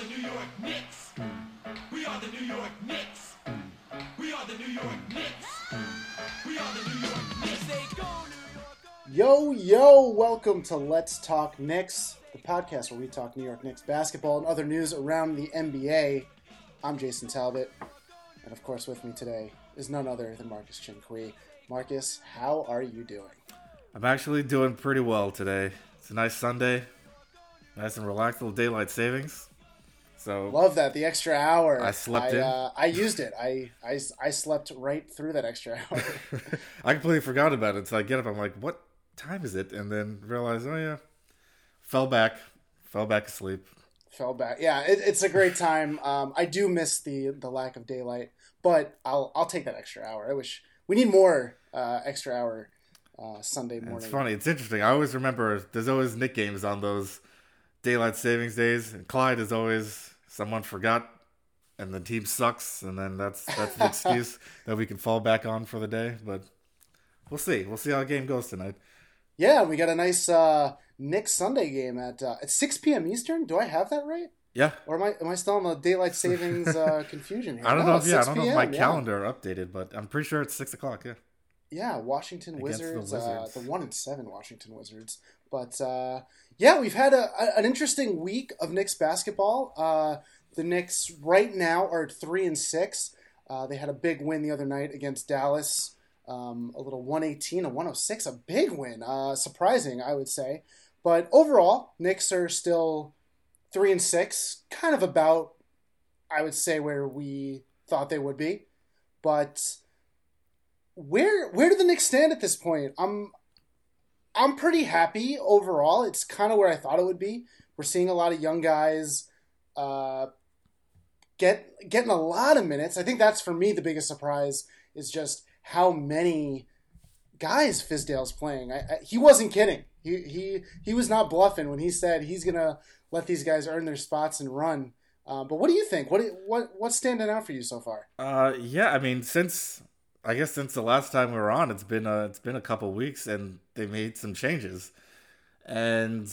the New York Knicks. We are the New York Knicks. We are the New York Knicks. We are the New York Knicks. They go New York. Go. Yo, yo, welcome to Let's Talk Knicks, the podcast where we talk New York Knicks basketball and other news around the NBA. I'm Jason Talbot, and of course, with me today is none other than Marcus Chinqui. Marcus, how are you doing? I'm actually doing pretty well today. It's a nice Sunday, nice and relaxed, little daylight savings. So Love that the extra hour. I slept I, in. Uh, I used it. I, I I slept right through that extra hour. I completely forgot about it. So I get up, I'm like, what time is it? And then realize, oh yeah, fell back, fell back asleep. Fell back. Yeah, it, it's a great time. Um, I do miss the the lack of daylight, but I'll I'll take that extra hour. I wish we need more uh, extra hour uh, Sunday morning. It's funny. It's interesting. I always remember there's always Knick games on those daylight savings days. And Clyde is always someone forgot, and the team sucks, and then that's that's the excuse that we can fall back on for the day. But we'll see. We'll see how the game goes tonight. Yeah, we got a nice uh, Knicks Sunday game at uh, at six p.m. Eastern. Do I have that right? Yeah. Or am I am I still in the daylight savings uh, confusion here? I don't No, know if yeah, I don't know if my yeah. calendar updated, but I'm pretty sure it's six o'clock. Yeah. Yeah, Washington Against the Wizards, uh, the one and seven Washington Wizards. But uh, yeah, we've had a, a, an interesting week of Knicks basketball. Uh, the Knicks right now are at three and six. Uh, they had a big win the other night against Dallas. Um, a little 118 and 106, a big win. Uh, surprising, I would say. But overall, Knicks are still three and six, kind of about, I would say, where we thought they would be. But where where do the Knicks stand at this point? I'm I'm pretty happy overall. It's kind of where I thought it would be. We're seeing a lot of young guys uh, get getting a lot of minutes. I think that's for me the biggest surprise is just how many guys Fizdale's playing. I, I, he wasn't kidding. He he he was not bluffing when he said he's gonna let these guys earn their spots and run. Uh, but what do you think? What what what's standing out for you so far? Uh, yeah. I mean, since I guess since the last time we were on, it's been a, it's been a couple weeks, and they made some changes, and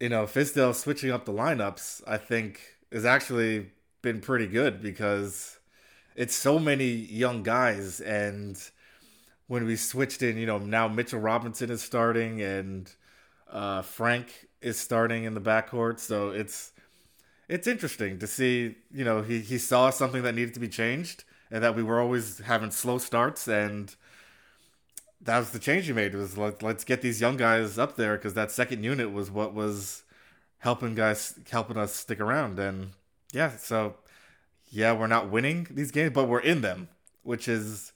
you know, Fizdale switching up the lineups, I think, has actually been pretty good because it's so many young guys, and when we switched in, you know, now Mitchell Robinson is starting, and uh, Frank is starting in the backcourt, so it's it's interesting to see, you know, he, he saw something that needed to be changed and that we were always having slow starts and that was the change he made was let, let's get these young guys up there because that second unit was what was helping guys helping us stick around and yeah so yeah we're not winning these games but we're in them which is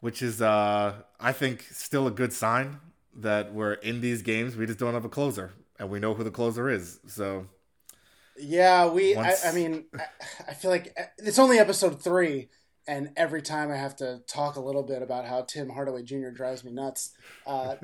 which is uh i think still a good sign that we're in these games. We just don't have a closer and we know who the closer is so Yeah, we. I, I mean, I, I feel like it's only episode three, and every time I have to talk a little bit about how Tim Hardaway Jr. drives me nuts. Uh,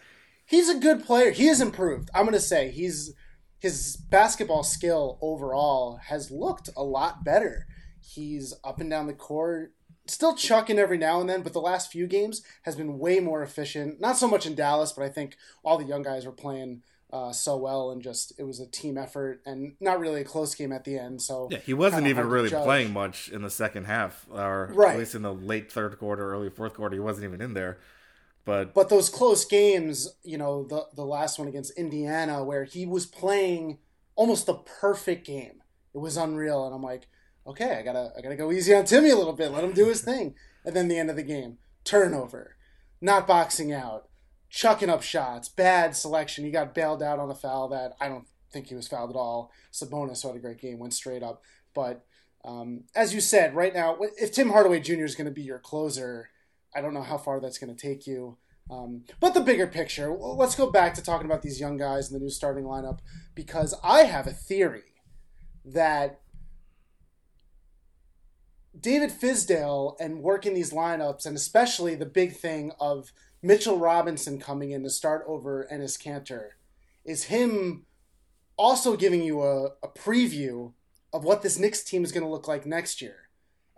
he's a good player. He has improved. I'm gonna say he's his basketball skill overall has looked a lot better. He's up and down the court, still chucking every now and then, but the last few games has been way more efficient. Not so much in Dallas, but I think all the young guys were playing uh, so well, and just it was a team effort and not really a close game at the end. So Yeah, he wasn't even really playing much in the second half, or Right. at least in the late third quarter, early fourth quarter. He wasn't even in there. But, But those close games, you know, the the last one against Indiana, where he was playing almost the perfect game, it was unreal. And I'm like, okay, I gotta I gotta go easy on Timmy a little bit, let him do his thing. And then the end of the game, turnover, not boxing out, chucking up shots, bad selection. He got bailed out on a foul that I don't think he was fouled at all. Sabonis had a great game, went straight up. But um, as you said, right now, if Tim Hardaway Jr. is going to be your closer, I don't know how far that's going to take you. Um, but the bigger picture, let's go back to talking about these young guys in the new starting lineup because I have a theory that David Fizdale and working these lineups, and especially the big thing of Mitchell Robinson coming in to start over Enes Kanter, is him also giving you a, a preview of what this Knicks team is going to look like next year.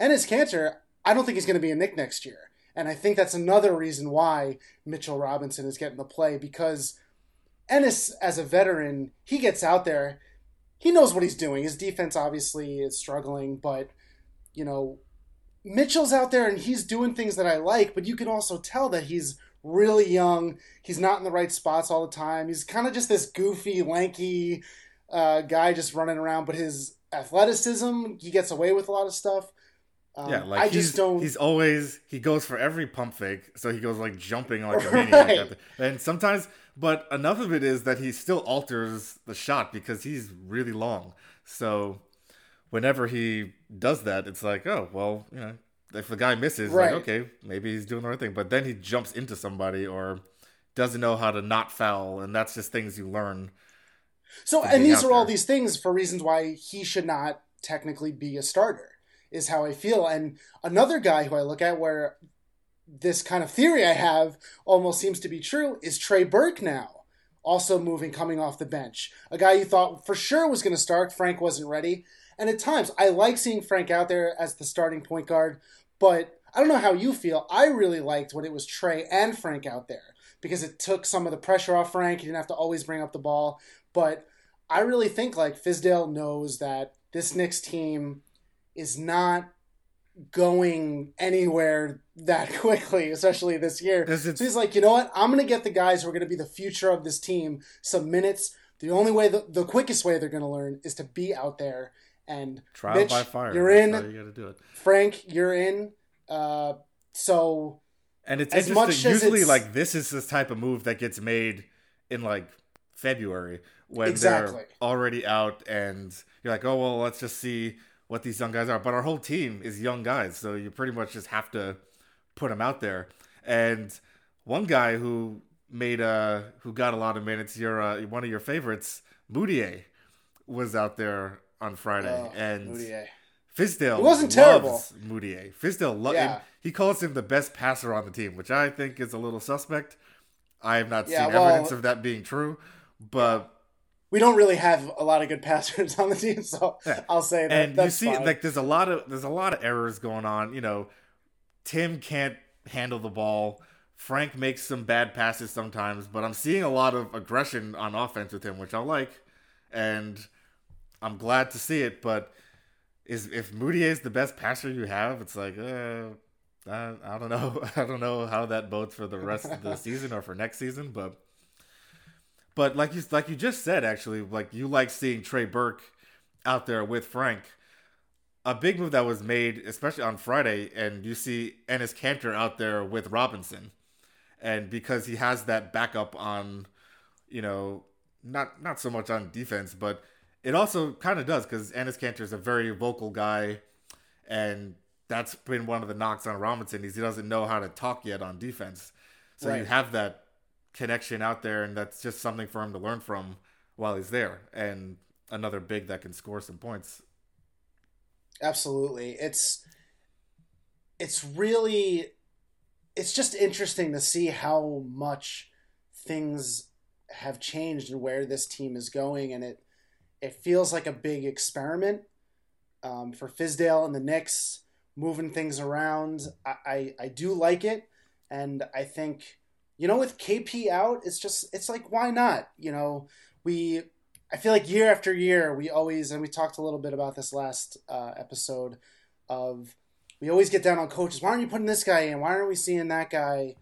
Enes Kanter, I don't think he's going to be a Knick next year. And I think that's another reason why Mitchell Robinson is getting the play because Enes, as a veteran, he gets out there. he knows what he's doing. His defense obviously is struggling, but you know, Mitchell's out there and he's doing things that I like, but you can also tell that he's really young. He's not in the right spots all the time. He's kind of just this goofy, lanky uh, guy just running around, but his athleticism, he gets away with a lot of stuff. Um, Yeah, like I just don't. He's always he goes for every pump fake, so he goes like jumping like a maniac. And sometimes, but enough of it is that he still alters the shot because he's really long. So whenever he does that, it's like, oh well, you know, if the guy misses, Right. like okay, maybe he's doing the right thing. But then he jumps into somebody or doesn't know how to not foul, and that's just things you learn. So, and these are all these things for reasons why he should not technically be a starter, is how I feel. And another guy who I look at where this kind of theory I have almost seems to be true is Trey Burke now, also moving, coming off the bench. A guy you thought for sure was going to start. Frank wasn't ready. And at times, I like seeing Frank out there as the starting point guard, but I don't know how you feel. I really liked when it was Trey and Frank out there because it took some of the pressure off Frank. He didn't have to always bring up the ball. But I really think like Fizdale knows that this Knicks team is not going anywhere that quickly, especially this year. it's- So he's like, you know what? I'm going to get the guys who are going to be the future of this team some minutes. The only way, the, the quickest way they're going to learn is to be out there. And Trial Mitch, by fire. you're in. you got to do it. Frank, you're in. Uh, so And it's As interesting. much Usually, it's- like this is this type of move that gets made in like February when Exactly. they're already out, and you're like, oh well, let's just see what these young guys are. But our whole team is young guys, so you pretty much just have to put them out there. And one guy who made uh who got a lot of minutes, your uh, one of your favorites, Mudiay, was out there on Friday, oh, and Mudiay. Fizdale He wasn't loves terrible. Mudiay. Lo- Yeah. he calls him the best passer on the team, which I think is a little suspect. I have not Yeah, seen well- evidence of that being true, but we don't really have a lot of good passers on the team, so Yeah. I'll say that. and you see fine. like there's a lot of there's a lot of errors going on. You know, Tim can't handle the ball. Frank makes some bad passes sometimes, but I'm seeing a lot of aggression on offense with him, which I like, and I'm glad to see it. But is if Mudiay is the best passer you have, it's like uh, I, I don't know. I don't know how that bodes for the rest of the season or for next season, but but like you like you just said, actually, like you like seeing Trey Burke out there with Frank. A big move that was made, especially on Friday, and you see Enes Kanter out there with Robinson, and because he has that backup on, you know, not not so much on defense, but it also kind of does because Enes Kanter is a very vocal guy, and that's been one of the knocks on Robinson is he doesn't know how to talk yet on defense. So you have that connection out there, and that's just something for him to learn from while he's there. And another big that can score some points. Absolutely. It's it's really it's just interesting to see how much things have changed and where this team is going and it it feels like a big experiment um, for Fizdale and the Knicks moving things around. I, I I do like it and I think you know with KP out it's just it's like why not? You know, we I feel like year after year, we always, and we talked a little bit about this last uh, episode, of we always get down on coaches. Why aren't you putting this guy in? Why aren't we seeing that guy?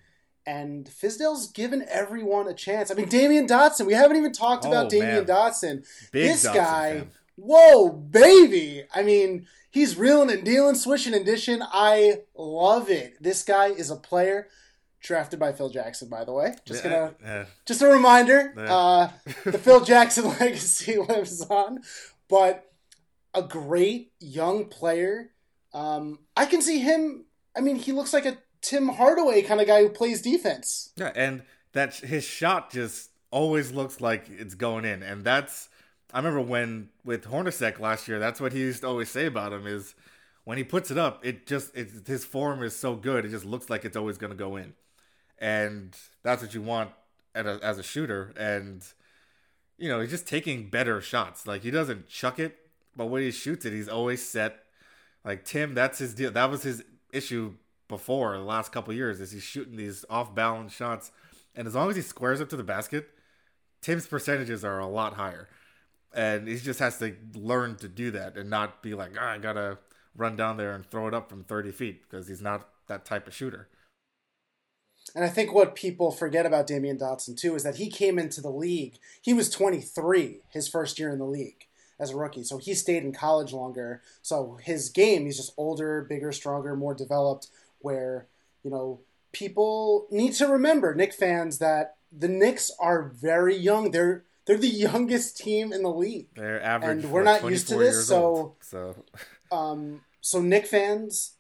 And Fizdale's given everyone a chance. I mean, Damyean Dotson. We haven't even talked Oh, about Damyean man. Dotson. Big this Dotson guy, fan. whoa, baby! I mean, he's reeling and dealing, swishing and dishing. I love it. This guy is a player drafted by Phil Jackson, by the way. Just gonna yeah. just a reminder, Yeah. uh, the Phil Jackson legacy lives on, but a great young player. Um, I can see him. I mean, he looks like a Tim Hardaway kind of guy who plays defense. Yeah, and that his shot just always looks like it's going in, and that's I remember when with Hornacek last year. That's what he used to always say about him is when he puts it up, it just it, his form is so good, it just looks like it's always going to go in, and that's what you want a, as a shooter. And you know, he's just taking better shots. Like he doesn't chuck it, but when he shoots it, he's always set. Like Tim, that's his deal. That was his issue before the last couple years. Is he's shooting these off balance shots, and as long as he squares up to the basket, Tim's percentages are a lot higher. and he just has to learn to do that and not be like, ah, I gotta run down there and throw it up from 30 feet because he's not that type of shooter. And I think what people forget about Damyean Dotson too is that he came into the league. He was 23 his first year in the league as a rookie, so he stayed in college longer. So his game, he's just older, bigger, stronger, more developed. Where you know people need to remember, Knick fans, that the Knicks are very young. They're they're the youngest team in the league. They're average, And we're not used to this, so- old. so Um, so Knick fans,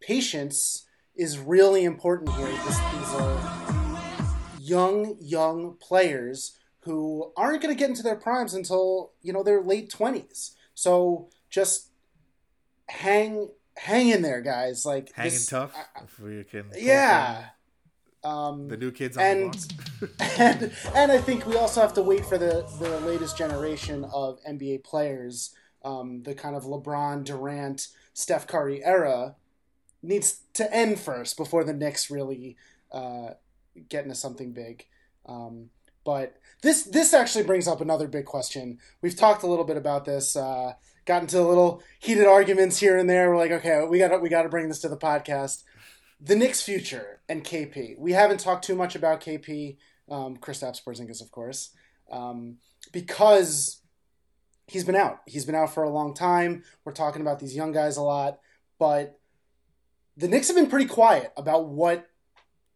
patience is really important here. This, these are young, young players who aren't going to get into their primes until you know their late twenties. So just hang, hang in there, guys. Like hanging this- tough. I- if we can, yeah. Um, the new kids on and the block. and and I think we also have to wait for the the latest generation of NBA players. Um, the kind of LeBron, Durant, Steph Curry era needs to end first before the Knicks really uh, get into something big. Um, but this this actually brings up another big question. We've talked a little bit about this. Uh, got into a little heated arguments here and there. We're like, okay, we got we got to bring this to the podcast. The Knicks' future and KP. We haven't talked too much about KP, um, Kristaps Porzingis, of course, um, because he's been out. He's been out for a long time. We're talking about these young guys a lot, but the Knicks have been pretty quiet about what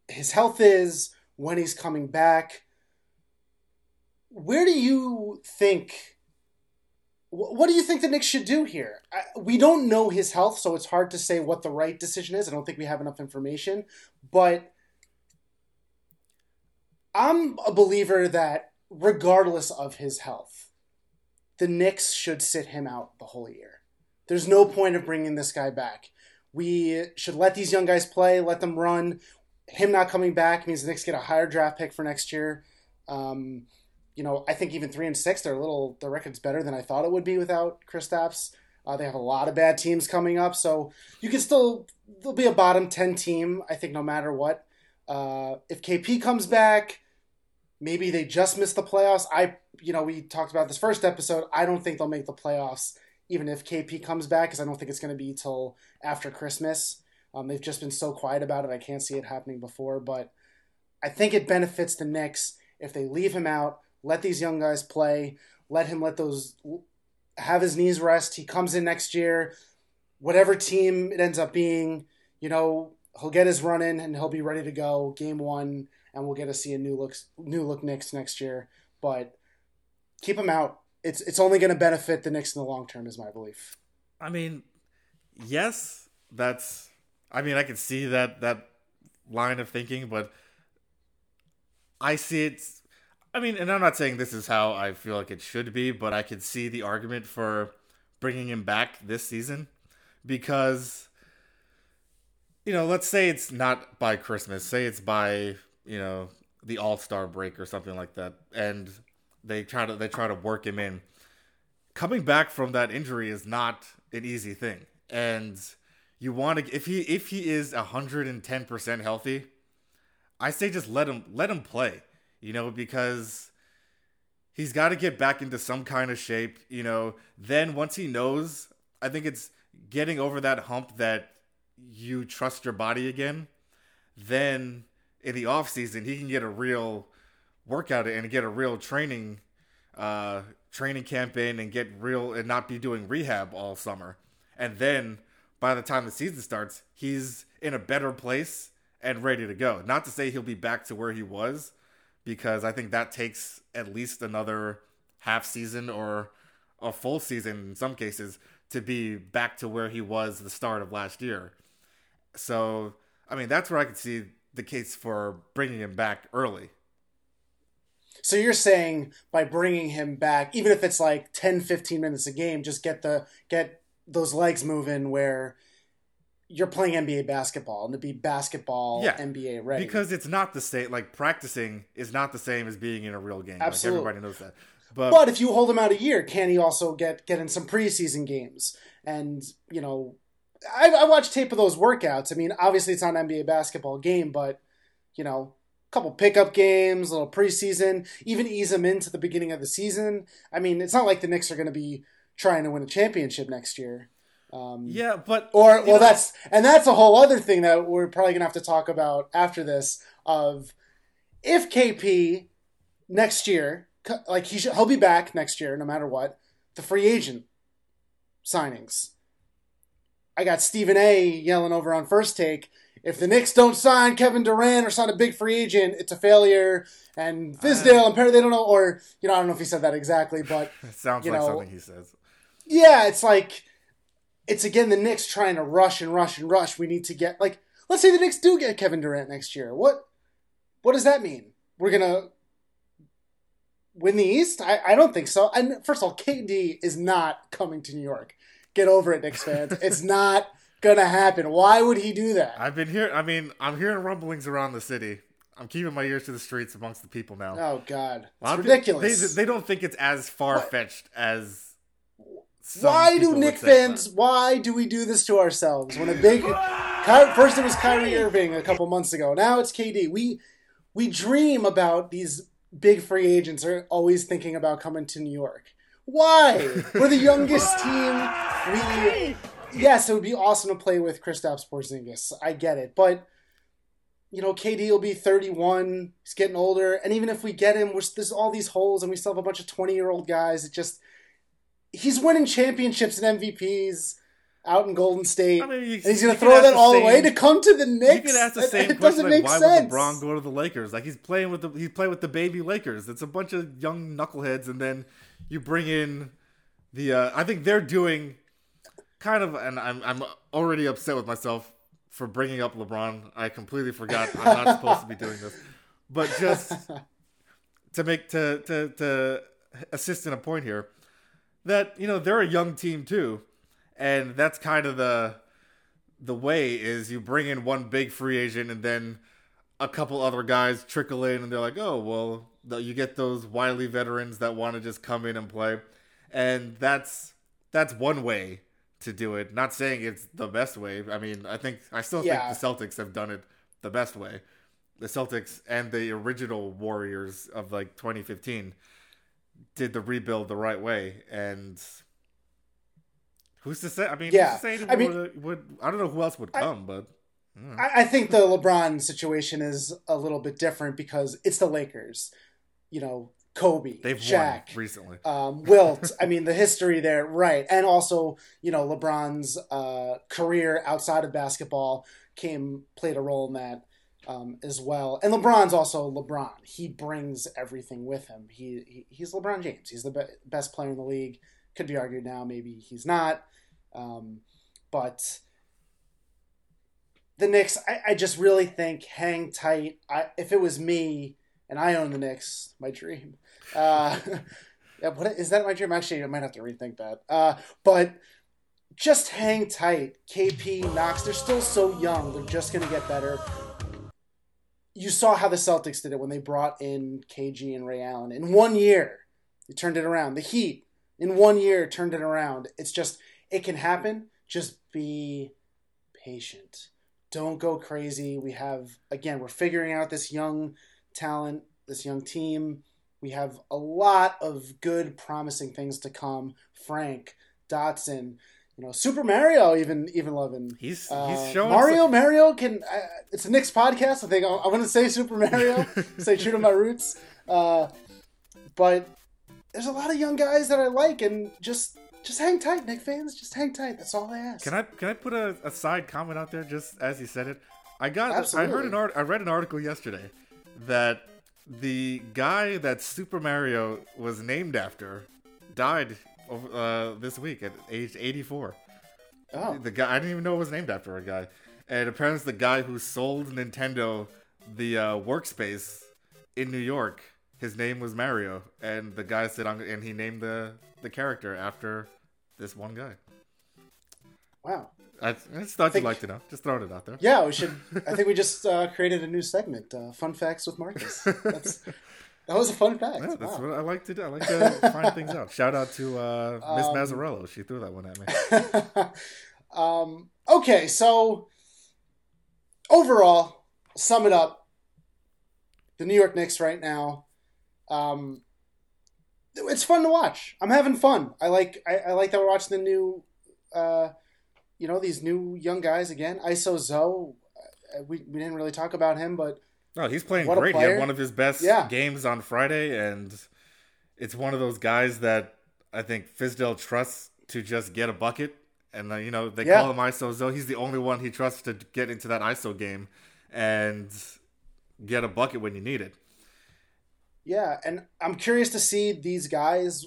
his health is, when he's coming back. Where do you think? Wh- What do you think the Knicks should do here? We don't know his health, so it's hard to say what the right decision is. I don't think we have enough information, but I'm a believer that regardless of his health, the Knicks should sit him out the whole year. There's no point of bringing this guy back. We should let these young guys play, let them run. Him not coming back means the Knicks get a higher draft pick for next year. Um, you know, I think even three and six, they're a little. The record's better than I thought it would be without Kristaps. Uh, they have a lot of bad teams coming up, so you can still there'll be a bottom ten team. I think no matter what. Uh, if KP comes back, maybe they just miss the playoffs. I, you know, we talked about this first episode. I don't think they'll make the playoffs, even if KP comes back, because I don't think it's going to be till after Christmas. Um, they've just been so quiet about it. I can't see it happening before, but I think it benefits the Knicks if they leave him out, let these young guys play, let him let those have his knees rest. He comes in next year, whatever team it ends up being, you know, he'll get his run in and he'll be ready to go game one, and we'll get to see a new look new look Knicks next year. But keep him out. It's it's only going to benefit the Knicks in the long term, is my belief. I mean, yes, that's. I mean, I can see that that line of thinking, but I see it. I mean, and I'm not saying this is how I feel like it should be, but I could see the argument for bringing him back this season because, you know, let's say it's not by Christmas, say it's by you know the All Star break or something like that, and they try to they try to work him in. Coming back from that injury is not an easy thing, and you want to if he if he is 110% healthy i say just let him let him play you know because he's got to get back into some kind of shape you know then once he knows i think it's getting over that hump that you trust your body again then in the off season he can get a real workout and get a real training uh training camp in and get real and not be doing rehab all summer and then by the time the season starts, he's in a better place and ready to go. Not to say he'll be back to where he was, because I think that takes at least another half season or a full season in some cases to be back to where he was the start of last year. So, I mean, that's where I could see the case for bringing him back early. So you're saying by bringing him back, even if it's like 10, 15 minutes a game, just get the get those legs moving where you're playing NBA basketball and to be basketball Yeah, NBA ready. Because it's not the same, like practicing is not the same as being in a real game. Absolutely. Like everybody knows that. But, but if you hold him out a year, can he also get get in some preseason games? And you know, I, I watched tape of those workouts. I mean, obviously it's not an NBA basketball game, but you know, a couple pickup games, a little preseason, even ease them into the beginning of the season. I mean, it's not like the Knicks are going to be trying to win a championship next year. Um, Yeah, but or well, know, that's and that's a whole other thing that we're probably gonna have to talk about after this. Of if KP next year, like he should, he'll be back next year, no matter what. The free agent signings. I got Stephen A. yelling over on first take. If the Knicks don't sign Kevin Durant or sign a big free agent, it's a failure. And Fizdale and Perry, they don't know, or you know, I don't know if he said that exactly, but it sounds like know, something he says. yeah, it's like it's again the Knicks trying to rush and rush and rush. We need to get like let's say the Knicks do get Kevin Durant next year. What what does that mean? We're gonna win the East? I, I don't think so. And first of all, KD is not coming to New York. Get over it, Knicks fans. it's not gonna happen. Why would he do that? I've been here. I mean, I'm hearing rumblings around the city. I'm keeping my ears to the streets amongst the people now. Oh God, it's of people- ridiculous. They, they don't think it's as far fetched as. Some why do people Knick say, fans? Why do we do this to ourselves? When a big Ky- first it was Kyrie Irving a couple months ago. Now it's KD. We we dream about these big free agents are always thinking about coming to New York. Why? We're the youngest team. We yes, it would be awesome to play with Kristaps Porzingis. I get it, but you know, KD will be 31. He's getting older, and even if we get him, we're, there's all these holes, and we still have a bunch of 20 year old guys. It just he's winning championships and MVPs out in Golden State, I mean, you- and he's going to throw that all same- way to come to the You Knicks. could ask the It- same it, question. doesn't Like, make why sense. would LeBron go to the Lakers? Like he's playing with the he's playing with the baby Lakers. It's a bunch of young knuckleheads, and then you bring in the. Uh, I think they're doing kind of, and I'm I'm already upset with myself for bringing up LeBron. I completely forgot I'm not supposed to be doing this, but just to make to to to assist in a point here that you know they're a young team too, and that's kind of the the way is you bring in one big free agent and then a couple other guys trickle in and they're like, oh well, you get those wily veterans that want to just come in and play, and that's that's one way to do it. Not saying it's the best way. I mean, I think I still Yeah. think the Celtics have done it the best way. The Celtics and the original Warriors of like 2015 did the rebuild the right way, and who's to say? I mean, Yeah. who's to say I mean- would, would I don't know who else would come, but I, I think the LeBron situation is a little bit different because it's the Lakers. You know, Kobe, they've Shaq, won recently. um, Wilt. I mean, the history there, right? And also, you know, LeBron's uh, career outside of basketball came played a role in that um, as well. And LeBron's also LeBron. He brings everything with him. He, he he's LeBron James. He's the be- best player in the league. Could be argued now, maybe he's not. Um, but the Knicks, I, I just really think hang tight. I, if it was me and I own the Knicks, my dream. Uh, yeah, what is that my dream? Actually, I might have to rethink that. Uh, but just hang tight. KP, Knox, they're still so young. They're just going to get better. You saw how the Celtics did it when they brought in KG and Ray Allen. In one year, they turned it around. The Heat, in one year, turned it around. It's just, it can happen. Just be patient. Don't go crazy. We have, again, we're figuring out this young talent, this young team. We have a lot of good, promising things to come. Frank, Dotson, you know, Super Mario, even even loving. He's Uh, he's showing Mario. some- Mario can. Uh, it's a Knicks podcast. I think I'm, I'm going to say Super Mario. say true to my roots. Uh, but there's a lot of young guys that I like, and just just hang tight, Knick fans. Just hang tight. That's all I ask. Can I can I put a, a side comment out there just as you said it? I got I heard an art I read an article yesterday that the guy that Super Mario was named after died uh, this week at age 84. Oh, The guy I didn't even know it was named after a guy, and apparently it's the guy who sold Nintendo the uh, workspace in New York. His name was Mario, and the guy said, and he named the the character after this one guy. wow. I, I just thought Think- you'd like to know. Just throwing it out there. Yeah, we should. I think we just uh, created a new segment, uh, "Fun Facts with Marcus." That's, that was a fun fact. Yeah, that's Wow. what I like to do. I like to find things out. Shout out to uh, Miss Um, Mazzarello. She threw that one at me. um, okay, so overall, sum it up. the New York Knicks right now. Um, it's fun to watch. I'm having fun. I like I, I like that we're watching the new, uh, you know, these new young guys again. ISO Zoe. uh, We we didn't really talk about him, but No, he's playing What great. He had one of his best Yeah. games on Friday, and it's one of those guys that I think Fizdale trusts to just get a bucket. And uh, you know they Yeah. call him ISO Zoe. He's the only one he trusts to get into that ISO game and get a bucket when you need it. Yeah, and I'm curious to see these guys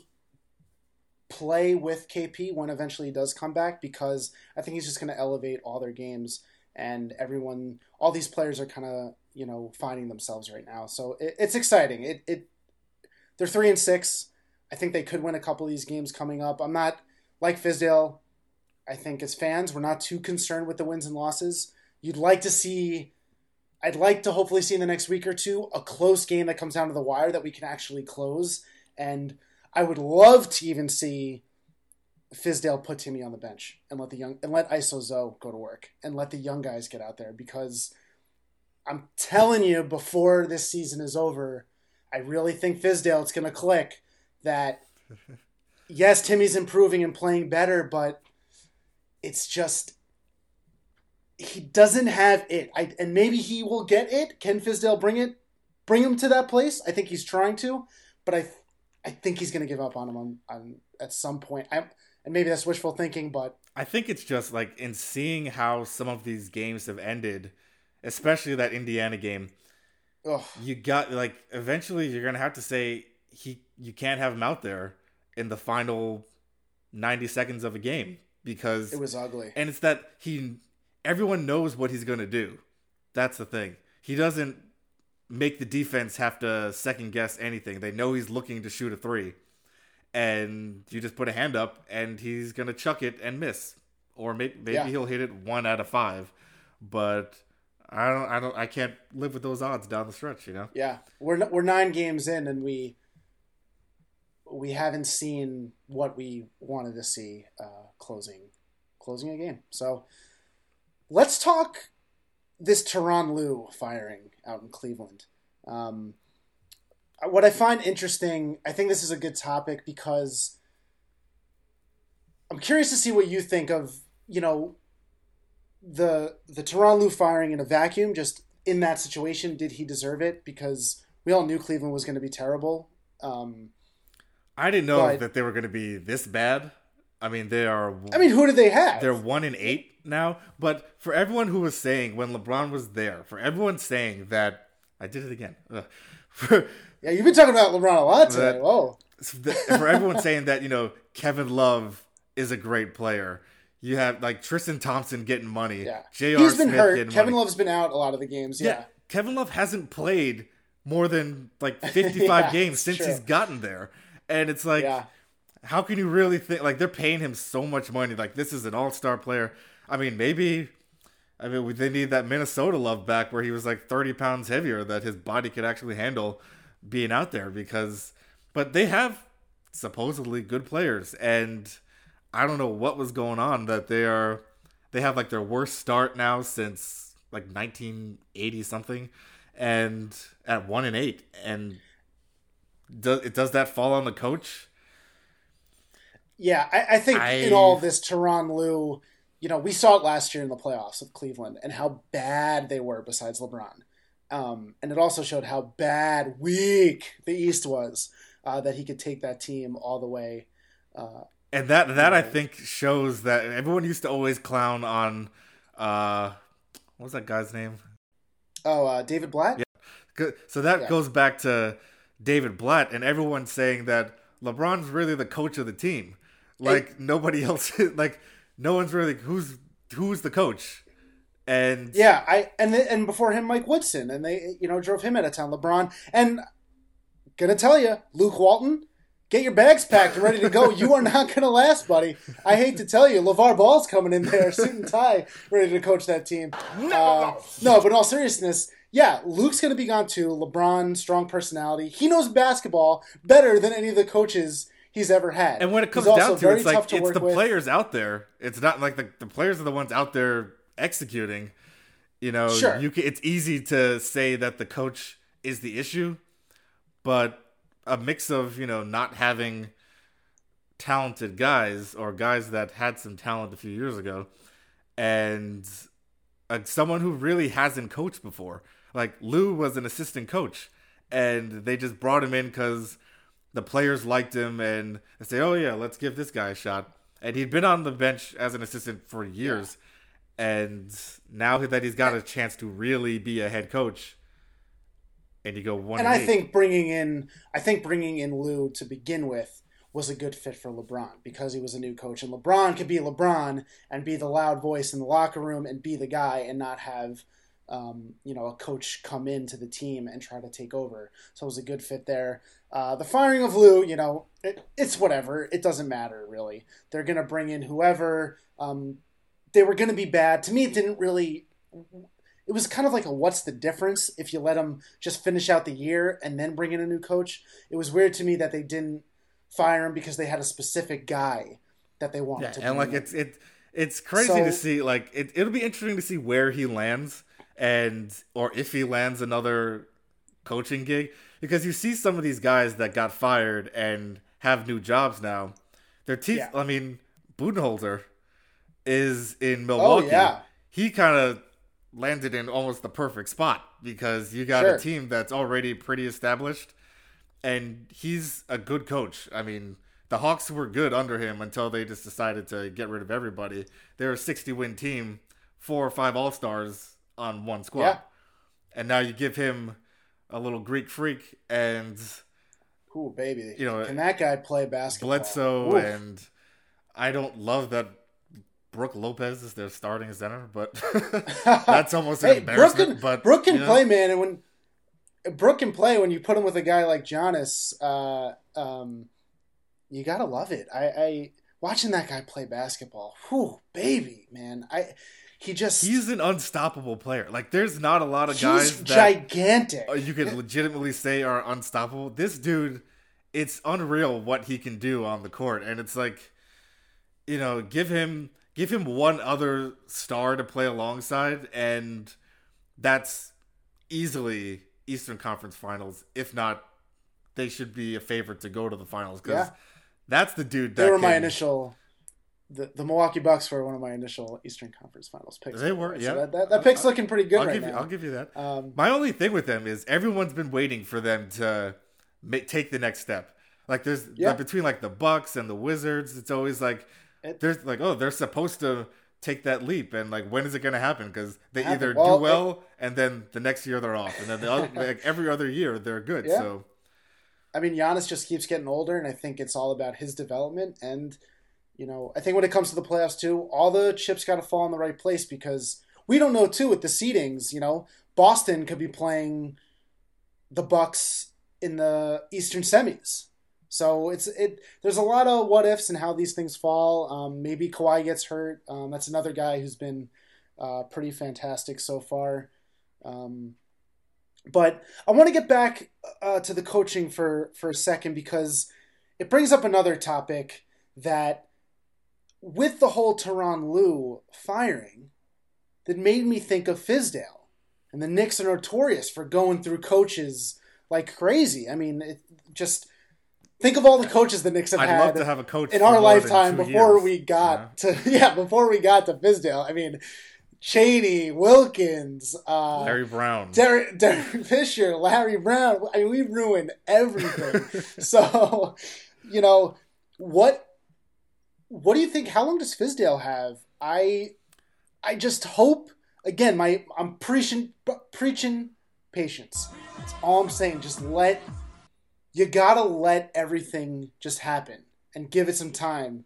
play with KP when eventually he does come back because I think he's just going to elevate all their games and everyone, all these players are kind of you know finding themselves right now. So it, it's exciting. It it they're three and six. I think they could win a couple of these games coming up. I'm not like Fizdale. I think as fans, we're not too concerned with the wins and losses. You'd like to see I'd like to hopefully see in the next week or two a close game that comes down to the wire that we can actually close. And I would love to even see Fizdale put Timmy on the bench and let the young and let ISO Zoe go to work and let the young guys get out there because I'm telling you before this season is over, I really think Fizdale it's gonna click that yes, Timmy's improving and playing better, but it's just he doesn't have it. I, and maybe he will get it. Can Fizdale bring it? Bring him to that place? I think he's trying to, but I, I think he's going to give up on him on, on at some point. I, and maybe that's wishful thinking, but I think it's just like in seeing how some of these games have ended, especially that Indiana game. ugh, you got like eventually you're gonna have to say he you can't have him out there in the final 90 seconds of a game because it was ugly. and it's that he everyone knows what he's gonna do that's the thing he doesn't make the defense have to second guess anything they know he's looking to shoot a three and you just put a hand up and he's gonna chuck it and miss or maybe, maybe Yeah. he'll hit it one out of five but i don't i don't i can't live with those odds down the stretch you know Yeah, we're we're nine games in, and we we haven't seen what we wanted to see uh, closing closing a game. So let's talk this Tyronn Lue firing out in Cleveland. Um, what I find interesting, I think this is a good topic because I'm curious to see what you think of you know the the Tyronn Lue firing in a vacuum, just in that situation, did he deserve it? Because we all knew Cleveland was going to be terrible. Um, I didn't know But- that they were going to be this bad. I mean, they are. I mean, who did they have? they're one in eight now. But for everyone who was saying when LeBron was there, for everyone saying that I did it again. For, yeah, you've been talking about LeBron a lot today. That- Whoa, for everyone saying that you know Kevin Love is a great player, you have like Tristan Thompson getting money. yeah, J.R. he's been Smith hurt. Kevin money. Love's been out a lot of the games. yeah. Yeah, Kevin Love hasn't played more than like 55 Yeah, games since true. he's gotten there, and it's like. yeah, how can you really think like they're paying him so much money? Like this is an all-star player. I mean, maybe. I mean, they need that Minnesota love back where he was like 30 pounds heavier that his body could actually handle being out there because, but they have supposedly good players and I don't know what was going on that they are, they have like their worst start now since like 1980 something and at one and eight and does it does that fall on the coach? yeah. I, I think I- in all this, Tyronn Lue, you know, we saw it last year in the playoffs with Cleveland and how bad they were besides LeBron. Um, and it also showed how bad, weak the East was. Uh, that he could take that team all the way. Uh, And that that I think shows that everyone used to always clown on uh what was that guy's name? oh, uh, David Blatt. Yeah. So that Yeah. goes back to David Blatt and everyone saying that LeBron's really the coach of the team. Like nobody else like no one's really who's who's the coach. And Yeah, I and and before him, Mike Woodson, and they you know drove him out of town. LeBron and gonna tell you, Luke Walton, get your bags packed and ready to go. you are not gonna last, buddy. I hate to tell you, LaVar Ball's coming in there, suit and tie, ready to coach that team. Uh, no, but in all seriousness. Yeah, Luke's going to be gone too. LeBron, strong personality. He knows basketball better than any of the coaches he's ever had. And when it comes down to it, it's like to it's the with. players out there. It's not like the, the players are the ones out there executing. You know, Sure. you can, it's easy to say that the coach is the issue, but a mix of you know not having talented guys or guys that had some talent a few years ago, and uh, someone who really hasn't coached before. Like Lue was an assistant coach, and they just brought him in because the players liked him, and they say, "Oh yeah, let's give this guy a shot." And he'd been on the bench as an assistant for years, and now that he's got a chance to really be a head coach, and you go one. and I eight. think bringing in, I think bringing in Lue to begin with was a good fit for LeBron because he was a new coach, and LeBron could be LeBron and be the loud voice in the locker room and be the guy, and not have, um, you know, a coach come into the team and try to take over. So it was a good fit there. Uh, the firing of Lue, you know, it, it's whatever. It doesn't matter really. They're gonna bring in whoever. Um, they were gonna be bad. To me, it didn't really it was kind of like a what's the difference if you let them just finish out the year and then bring in a new coach. It was weird to me that they didn't fire him because they had a specific guy that they wanted Yeah, to. and bring like in. it's it it's crazy So- to see like it it'll be interesting to see where he lands and or if he lands another coaching gig because you see some of these guys that got fired and have new jobs now. Their teeth Yeah. I mean Budenholzer is in oh, Milwaukee. Oh, yeah. He kind of landed in almost the perfect spot because you got Sure. a team that's already pretty established and he's a good coach. I mean, the Hawks were good under him until they just decided to get rid of everybody. They're a 60 win team, four or five All Stars on one squad. Yeah. And now you give him a little Greek freak and Ooh, baby, you know, can that guy play basketball? Bledsoe, Oof. and I don't love that Brooke Lopez is their starting center, but that's almost an hey, Brooke can, but Brooke can you know, play, man, and when Brooke can play, when you put him with a guy like Giannis, uh, um, you gotta love it. I, I watching that guy play basketball. Whew, baby, man, I he just He's an unstoppable player. Like, there's not a lot of guys gigantic. uh, you could legitimately say are unstoppable. This dude, it's unreal what he can do on the court, and it's like, you know, give him give him one other star to play alongside, and that's easily Eastern Conference Finals. If not, they should be a favorite to go to the finals because Yeah. that's the dude. That They were my initial. The, the Milwaukee Bucks were one of my initial Eastern Conference Finals picks. They were, So yeah. that, that, that pick's looking pretty good I'll right give you. now. I'll give you that. um, My only thing with them is everyone's been waiting for them to ma- take the next step. Like there's Yeah. like, between like the Bucks and the Wizards, it's always like It- there's like oh they're supposed to take that leap and like when is it going to happen? Because they Happen. either Well, do well and then the next year they're off, and then the other, like every other year they're good. Yeah. So I mean, Giannis just keeps getting older, and I think it's all about his development. And you know, I think when it comes to the playoffs too, all the chips got to fall in the right place because we don't know too with the seedings. You know, Boston could be playing the Bucks in the Eastern semis. So it's it. There's a lot of what ifs and how these things fall. Um, maybe Kawhi gets hurt. Um, that's another guy who's been uh, pretty fantastic so far. Um, but I want to get back uh, to the coaching for for a second because it brings up another topic that with the whole Tyronn Lue firing that made me think of Fizdale. And the Knicks are notorious for going through coaches like crazy. I mean, it just think of all the coaches the Knicks have I'd had love to have a coach in our lifetime before years, we got you know? to yeah before we got to Fizdale. I mean, Cheney, Wilkens, uh, Larry Brown. Derek, Derek Fisher, Larry Brown. I mean, we ruined everything. so, you know, what what do you think? How long does Fizdale have? I I just hope again. My I'm preaching preaching patience. That's all I'm saying. Just let you gotta let everything just happen and give it some time.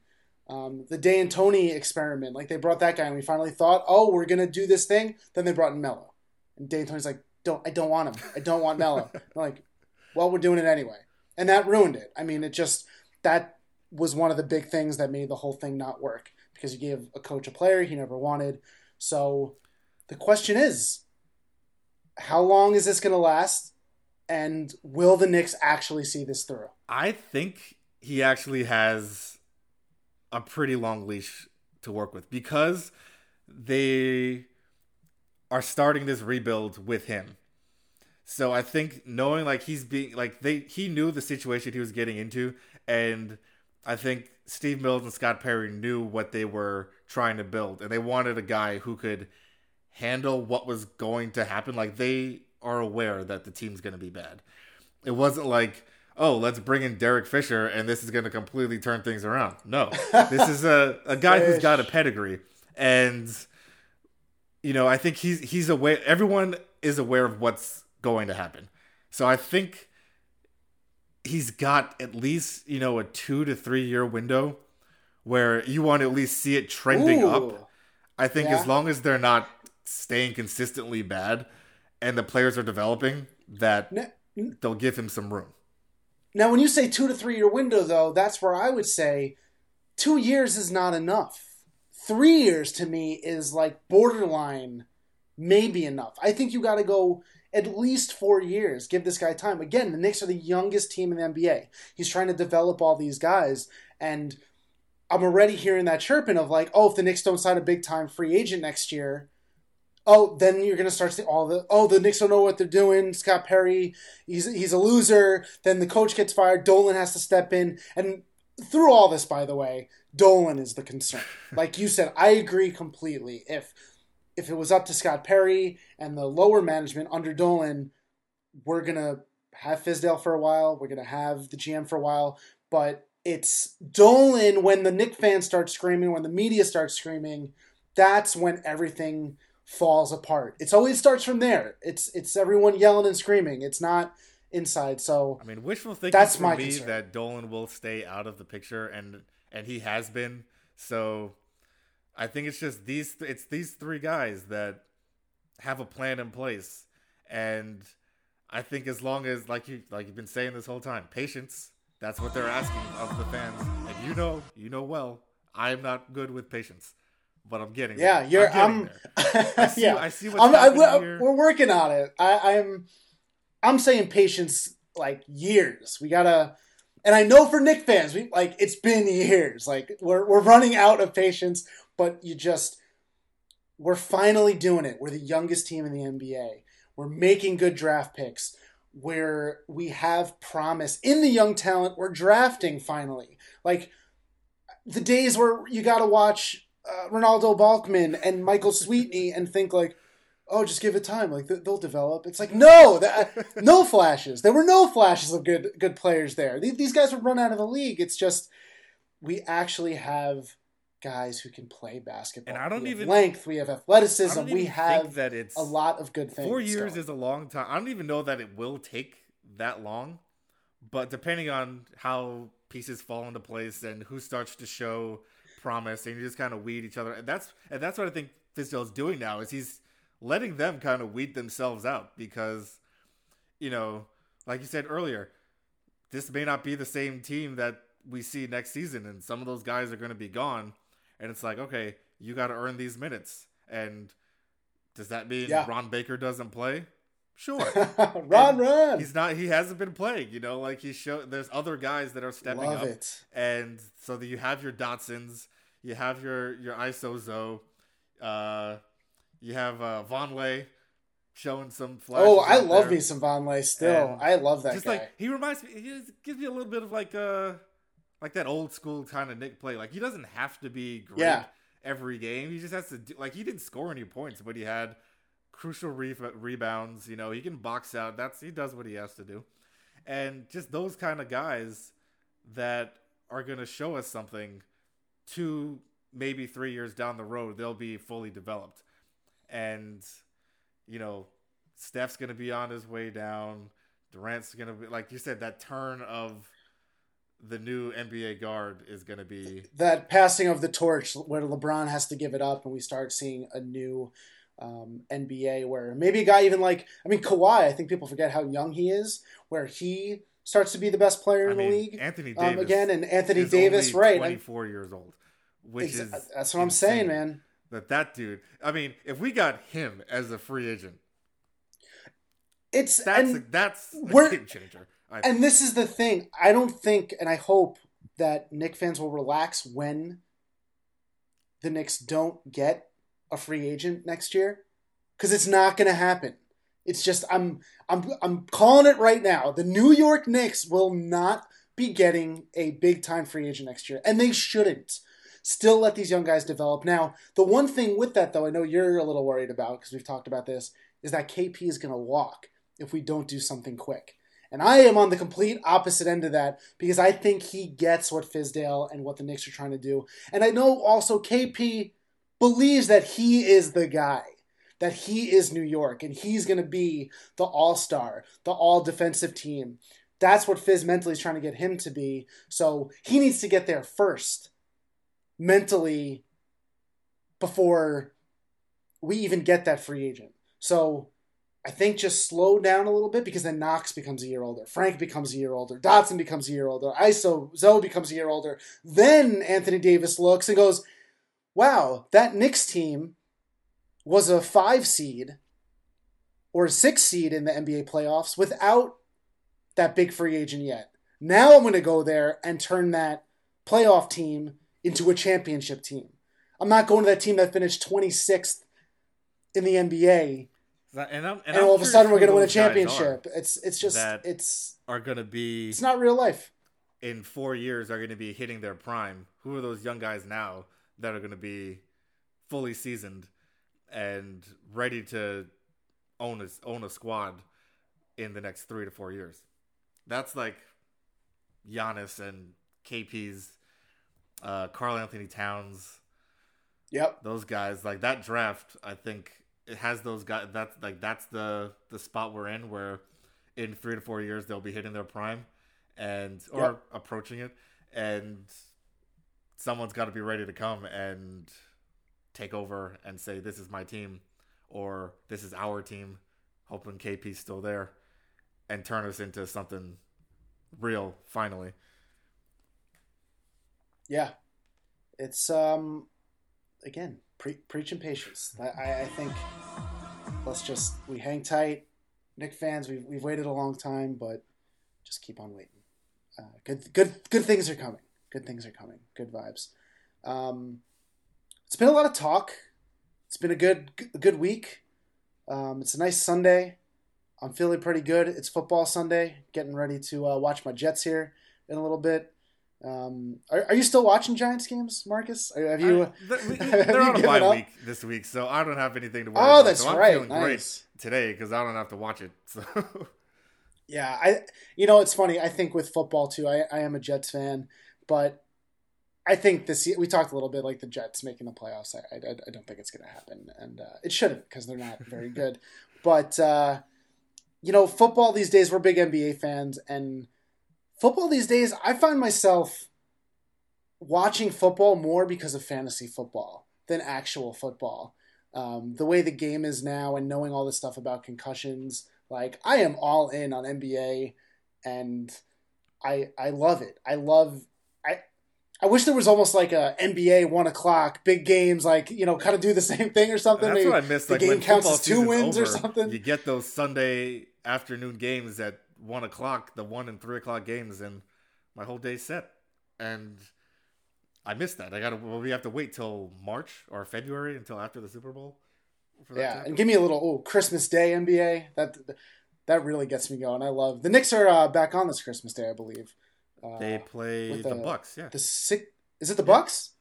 Um, the D'Antoni experiment, like they brought that guy, and we finally thought, oh, we're gonna do this thing. Then they brought in Melo, and D'Antoni's like, don't, I don't want him. I don't want Melo. Like, well, we're doing it anyway, and that ruined it. I mean, it just that was one of the big things that made the whole thing not work because you gave a coach a player he never wanted. So the question is, how long is this to last? And will the Knicks actually see this through? I think he actually has a pretty long leash to work with because they are starting this rebuild with him. So I think knowing like he's being like they he knew the situation he was getting into, and I think Steve Mills and Scott Perry knew what they were trying to build, and they wanted a guy who could handle what was going to happen. Like they are aware that the team's going to be bad. It wasn't like, oh, let's bring in Derek Fisher and this is going to completely turn things around. No, this is a, a guy who's got a pedigree, and you know, I think he's he's aware. Everyone is aware of what's going to happen. So I think he's got at least you know a two to three year window where you want to at least see it trending Ooh. up. I think Yeah. as long as they're not staying consistently bad and the players are developing, that they'll give him some room. Now, when you say two to three year window, though, that's where I would say two years is not enough. Three years to me is like borderline, maybe enough. I think you got to go at least four years. Give this guy time. Again, the Knicks are the youngest team in the NBA. He's trying to develop all these guys, and I'm already hearing that chirping of like, oh, if the Knicks don't sign a big time free agent next year, oh, then you're gonna start seeing all the oh, the Knicks don't know what they're doing. Scott Perry, he's he's a loser. Then the coach gets fired. Dolan has to step in, and through all this, by the way, Dolan is the concern. Like you said, I agree completely. If if it was up to Scott Perry and the lower management under Dolan, we're gonna have Fizdale for a while. We're gonna have the GM for a while, but it's Dolan when the Knick fans start screaming, when the media starts screaming, that's when everything falls apart. It's always starts from there. It's it's everyone yelling and screaming. It's not inside. So I mean, wishful thinking That's for my me concern. that Dolan will stay out of the picture, and and he has been. So I think it's just these. It's these three guys that have a plan in place, and I think as long as like you like you've been saying this whole time, patience. That's what they're asking of the fans, and you know, you know well, I'm not good with patience, but I'm getting yeah, there. you're I'm I'm. I see- yeah. I see what's I'm, I, we're, here. we're working on it. I, I'm I'm saying patience like years. We gotta, and I know for Knick fans, we like it's been years. Like we're we're running out of patience, but you just we're finally doing it. We're the youngest team in the NBA. We're making good draft picks. Where we have promise in the young talent, we're drafting finally. Like the days where you got to watch uh, Renaldo Balkman and Michael Sweetney and think like, oh, just give it time. Like they'll develop. It's like no, that, no flashes. There were no flashes of good good players there. These, guys would run out of the league. It's just we actually have guys who can play basketball. And I don't We have even- length. We have athleticism. We have that it's a lot of good things. Four years going. is a long time. I don't even know that it will take that long, but depending on how pieces fall into place and who starts to show promise, and you just kind of weed each other. And that's and that's what I think Fizdale is doing now is he's letting them kind of weed themselves out because, you know, like you said earlier, this may not be the same team that we see next season, and some of those guys are going to be gone. And it's like, okay, you got to earn these minutes. And does that mean Yeah. Ron Baker doesn't play? Sure. run, And run. He's not. He hasn't been playing. You know, like he show. There's other guys that are stepping Love up, it. and so that you have your Dotsons, you have your your Isozo, uh, you have uh, Vonleh showing some flashes. Oh, I love there. me some Vonleh still. And I love that Just guy. like he reminds me, he gives me a little bit of like uh like that old school kind of Knick play. Like he doesn't have to be great Yeah. every game. He just has to do, like he didn't score any points, but he had crucial re- rebounds. You know, he can box out. That's he does what he has to do, and just those kind of guys that are gonna show us something. Two maybe three years down the road, they'll be fully developed, and you know, Steph's gonna be on his way down. Durant's gonna be like you said. That turn of the new NBA guard is gonna be that passing of the torch where LeBron has to give it up and we start seeing a new um, NBA where maybe a guy even like I mean Kawhi I think people forget how young he is where he starts to be the best player I in the league Anthony um, again and Anthony is Davis right twenty four years old, which exa- is that's what I'm saying man That that dude. I mean, if we got him as a free agent, it's that's a, that's a game changer. I, and this is the thing I don't think and I hope that Knick fans will relax when the Knicks don't get a free agent next year because it's not going to happen. It's just I'm I'm I'm calling it right now. The New York Knicks will not be getting a big time free agent next year, and they shouldn't. Still let these young guys develop. Now, the one thing with that though, I know you're a little worried about because we've talked about this, is that KP is going to walk if we don't do something quick. And I am on the complete opposite end of that because I think he gets what Fizdale and what the Knicks are trying to do. And I know also KP believes that he is the guy, that he is New York, and he's going to be the all star, the all defensive team. That's what Fizz mentally is trying to get him to be. So he needs to get there first, mentally, before we even get that free agent. So I think just slow down a little bit because then Knox becomes a year older, Frank becomes a year older, Dotson becomes a year older, ISO Zoe becomes a year older. Then Anthony Davis looks and goes, "Wow, that Knicks team was a five seed or a six seed in the NBA playoffs without that big free agent yet. Now I'm going to go there and turn that playoff team into a championship team. I'm not going to that team that finished 26th in the NBA." And, I'm, And, I'm all of a sudden we're going to win a championship. It's it's just it's Are, are going to be it's not real life. in four years are going to be hitting their prime. Who are those young guys now that are going to be fully seasoned and ready to own a own a squad in the next three to four years? That's like Giannis and KP's, uh, Karl-Anthony Towns, Yep. those guys. Like that draft, I think it has those guys. That's like that's the the spot we're in where in three to four years they'll be hitting their prime and or Yep. approaching it, and someone's got to be ready to come and take over and say this is my team or this is our team, hoping KP's still there, and turn us into something real finally. Yeah. It's um again, pre- preaching patience. I, I, think let's just we hang tight. Knick fans, we've we've waited a long time, but just keep on waiting. Uh, good good good things are coming. Good things are coming. Good vibes. Um, it's been a lot of talk. It's been a good good week. Um, it's a nice Sunday. I'm feeling pretty good. It's football Sunday. Getting ready to uh, watch my Jets here in a little bit. Um, are, are you still watching Giants games, Marcus? Have you? I- we- have they're you on a bye up? week this week, so I don't have anything to worry Oh, about. that's so I'm right. feeling Nice. great today because I don't have to watch it. So Yeah, I. You know, it's funny. I think with football too. I, I am a Jets fan, but I think this. We talked a little bit like the Jets making the playoffs. I, I, I don't think it's going to happen, and uh, it shouldn't because they're not very good. But uh, you know, football these days. We're big NBA fans, and football these days. I find myself watching football more because of fantasy football than actual football. Um, the way the game is now, and knowing all this stuff about concussions, like I am all in on NBA, and I I love it. I love I. Wish there was almost like a NBA one o'clock big games, like you know, kind of do the same thing or something. that's Maybe what I miss. the Like game counts as two wins or something. You get those Sunday afternoon games at one o'clock, the one and three o'clock games, and my whole day's set. And I missed that. I gotta. Well, we have to wait till March or February until after the Super Bowl. For that Yeah, and give me a little oh Christmas Day NBA. That that really gets me going. I love the Knicks are uh, back on this Christmas Day, I believe. Uh, they play the, the- Bucks. Yeah, the six is it the Bucks?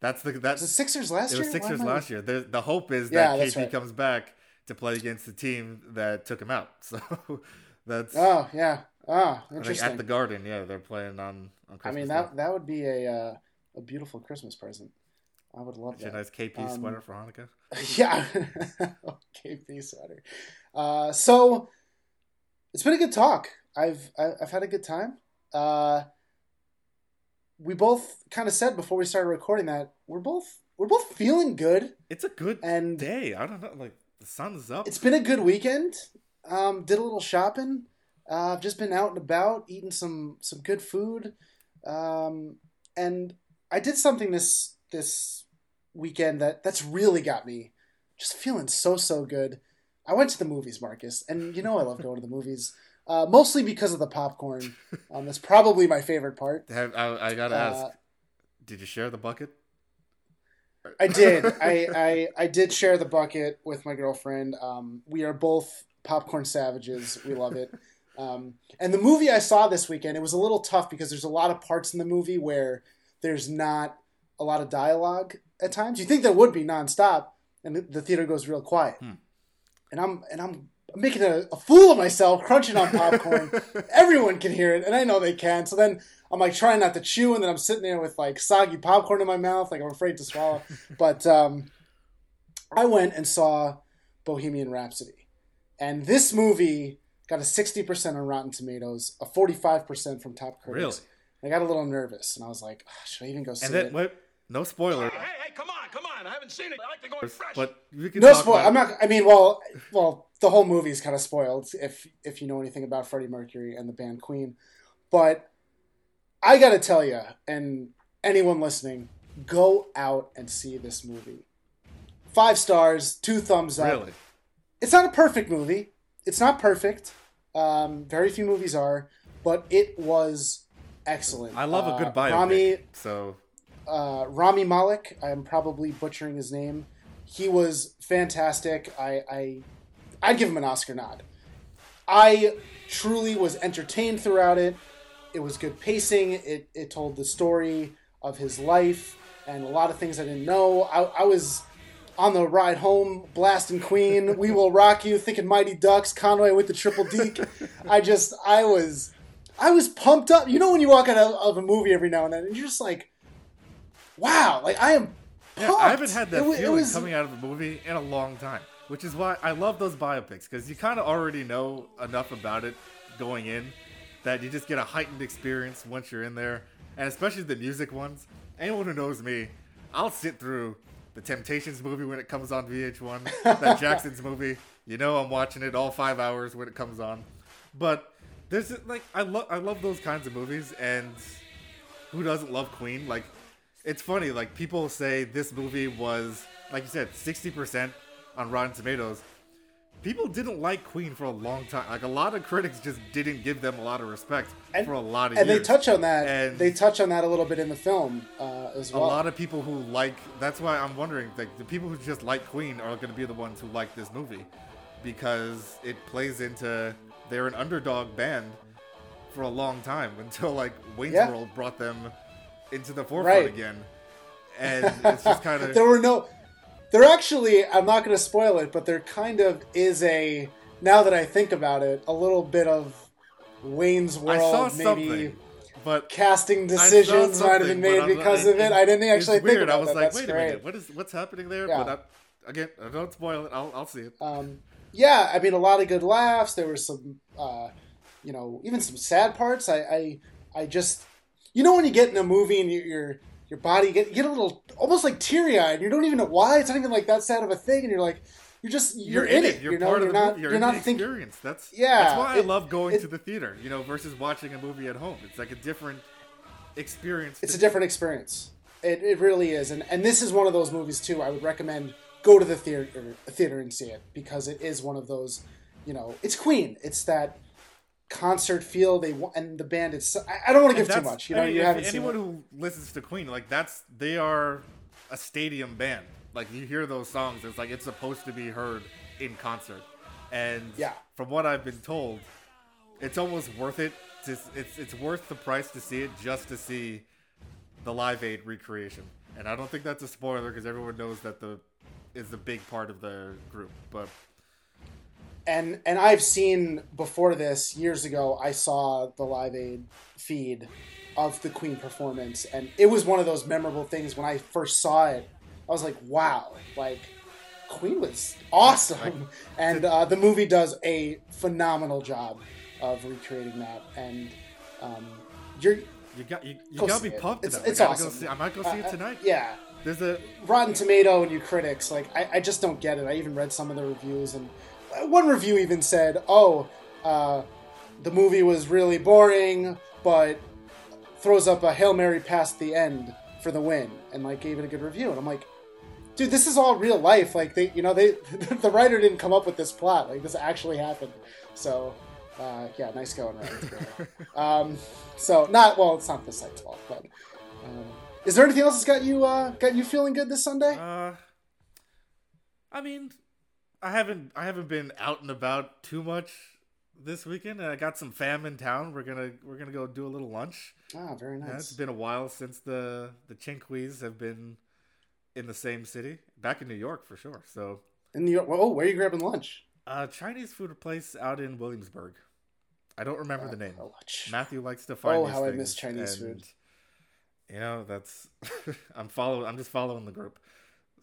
that's the that's it Sixers last year. it was Sixers am I- last year. The the hope is that KP right. comes back to play against the team that took him out. So that's Oh yeah. Ah, I interesting. at the Garden. Yeah, they're playing on on I mean that that would be a uh, a beautiful Christmas present. I would love Get you a nice KP Um, sweater for Hanukkah. yeah. KP sweater. Uh, so it's been a good talk. I've I've had a good time. Uh, we both kind of said before we started recording that we're both we're both feeling good, It's a good and day. I don't know. Like the sun's up. it's been a good weekend. Um, did a little shopping. Uh, I've just been out and about, eating some some good food, um, and I did something this this weekend that that's really got me just feeling so so good. I went to the movies, Marcus, and you know I love going to the movies, uh, mostly because of the popcorn. Um, that's probably my favorite part. Have, I, I gotta Uh, ask. Did you share the bucket? I did. I, I I did share the bucket with my girlfriend. Um, we are both popcorn savages. We love it. Um, and the movie I saw this weekend, it was a little tough because there's a lot of parts in the movie where there's not a lot of dialogue at times. You think there would be nonstop, and the, the theater goes real quiet. And I'm and I'm making a, a fool of myself, crunching on popcorn. Everyone can hear it, and I know they can. So then I'm like trying not to chew, and then I'm sitting there with like soggy popcorn in my mouth, like I'm afraid to swallow. But um, I went and saw Bohemian Rhapsody, and this movie got a 60% on Rotten Tomatoes, a 45% from top critics. I got a little nervous, and I was like, "Ah, should I even go see And then it? what? No spoiler, Hey, hey, come on, come on. I haven't seen it. I like to go fresh. but we can No spoil. I'm not. I mean, well, well, the whole movie's kind of spoiled if if you know anything about Freddie Mercury and the band Queen. But I got to tell you, and anyone listening, go out and see this movie. Five stars, two thumbs up. Really? It's not a perfect movie. It's not perfect. Um, very few movies are, but it was excellent. I love a Uh, good biopic. Rami so uh, Rami Malek. I'm probably butchering his name. He was fantastic. I, I I'd give him an Oscar nod. I truly was entertained throughout it. It was good pacing. It it told the story of his life and a lot of things I didn't know. I, I was on the ride home blasting Queen, We Will Rock You, thinking Mighty Ducks, Conway with the triple deke. I just I was I was pumped up. You know when you walk out of, of a movie every now and then and you're just like wow, like I am. yeah. I haven't had that It feeling was- coming out of a movie in a long time, which is why I love those biopics because you kind of already know enough about it going in that you just get a heightened experience once you're in there, and especially the music ones. Anyone who knows me, I'll sit through the Temptations movie when it comes on VH1, that Jackson's movie. You know I'm watching it all five hours when it comes on, but there's like I love I love those kinds of movies, and who doesn't love Queen? Like, it's funny. Like people say this movie was, like you said, sixty percent on Rotten Tomatoes. People didn't like Queen for a long time. Like a lot of critics just didn't give them a lot of respect And- for a lot of years. and years. they touch on that. And they touch on that a little bit in the film uh, as well. a lot of people who like. That's why I'm wondering. Like the people who just like Queen are going to be the ones who like this movie because it plays into they're an underdog band for a long time until like Wayne's Yeah. World brought them into the forefront Right. again. And it's just kind of there were no. There actually, I'm not going to spoil it, but there kind of is a. Now that I think about it, a little bit of Wayne's I World, saw maybe something, but casting decisions might have been made because it- of it. I didn't actually think about I was that. like, That's wait a minute, what is what's happening there? Yeah. But I, again, I don't spoil it. I'll I'll see it. Um, yeah, I mean, a lot of good laughs. There were some, uh, you know, even some sad parts. I, I, I just, you know, when you get in a movie and you, your your body get you get a little almost like teary eyed. You don't even know why. It's not even like that sad of a thing, and you're like, you're just you're, in it. You're you know, part you're of the not movie. You're, you're not the thinking. experience. That's Yeah, That's why I love going it- to the theater. You know, versus watching a movie at home. It's like a different experience. It's a different experience. It, it really is, and and this is one of those movies too. I would recommend go to the theater theater and see it because it is one of those. You know, it's Queen. It's that concert feel they want, and the band. It's I, I don't want to give too much. You I know, mean, you haven't seen anyone who listens to Queen, like that's they are a stadium band. Like you hear those songs, it's like it's supposed to be heard in concert. And Yeah. from what I've been told, it's almost worth it. To, it's it's worth the price to see it just to see the Live Aid recreation. And I don't think that's a spoiler because everyone knows that the is a big part of the group. But and and I've seen before this years ago. I saw the Live Aid feed of the Queen performance, and it was one of those memorable things. When I first saw it, I was like, "Wow!" Like Queen was awesome, and uh, the movie does a phenomenal job of recreating that. And um, you're you got you, you Go gotta be it. pumped. It's- that. it's I gotta awesome. See, I might go see uh, it tonight. yeah. There's a Rotten Tomato and you critics, like I, I just don't get it. I even read some of the reviews, and one review even said, "Oh, uh, the movie was really boring, but throws up a hail mary past the end for the win," and like gave it a good review. And I'm like, dude, this is all real life. Like they, you know, they the writer didn't come up with this plot. Like this actually happened. So. Uh, yeah, nice going, um, so not well, it's not the site's fault, but um, is there anything else that's got you uh, got you feeling good this Sunday? Uh, I mean, I haven't I haven't been out and about too much this weekend. I got some fam in town. We're gonna we're gonna go do a little lunch. Ah, very Yeah, it's been a while since the the Chinquis have been in the same city. Back in New York for sure. So In New York. Oh, where are you grabbing lunch? A Chinese food place out in Williamsburg. I don't remember the name. Lunch. Matthew likes to find. Oh, how I miss Chinese food. You know, that's I'm following. I'm just following the group,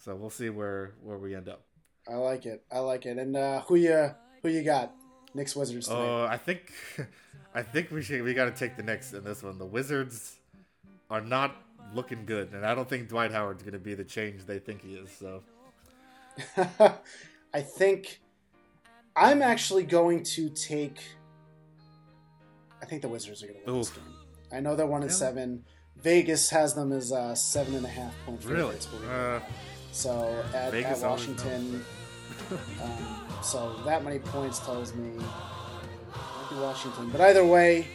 so we'll see where where we end up. I like it. I like it. And uh, who you who you got? Knicks Wizards. Oh, I think, I think we should. We got to take the Knicks in this one. The Wizards are not looking good, and I don't think Dwight Howard's going to be the change they think he is. So I think I'm actually going to take. I think the Wizards are going to win this game. I know they're one and Really? seven. Vegas has them as uh, seven and a half point really, favorites. believe it or not. So at, at Washington, um, so that many points tells me Washington. But either way,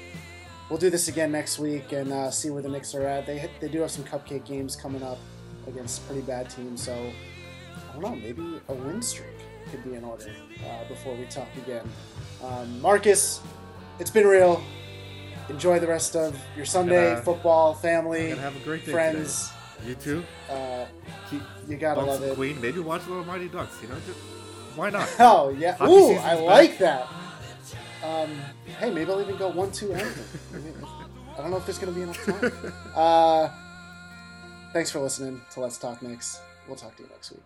we'll do this again next week and uh, see where the Knicks are at. They they do have some cupcake games coming up against pretty bad teams. So I don't know, maybe a win streak could be in order uh, before we talk again. Um, Marcus, it's been real. Enjoy the rest of your Sunday, Gonna- football, family, gonna have a great day friends. today. You too. Uh, Keep you gotta love it. Queen. Maybe watch Little Mighty Ducks. You know, just, why not? Oh yeah. Hockey Ooh, I back. like that. Um, hey, maybe I'll even go one, two, anything. Maybe- I don't know if there's gonna be enough time. Uh, thanks for listening to Let's Talk Knicks. We'll talk to you next week.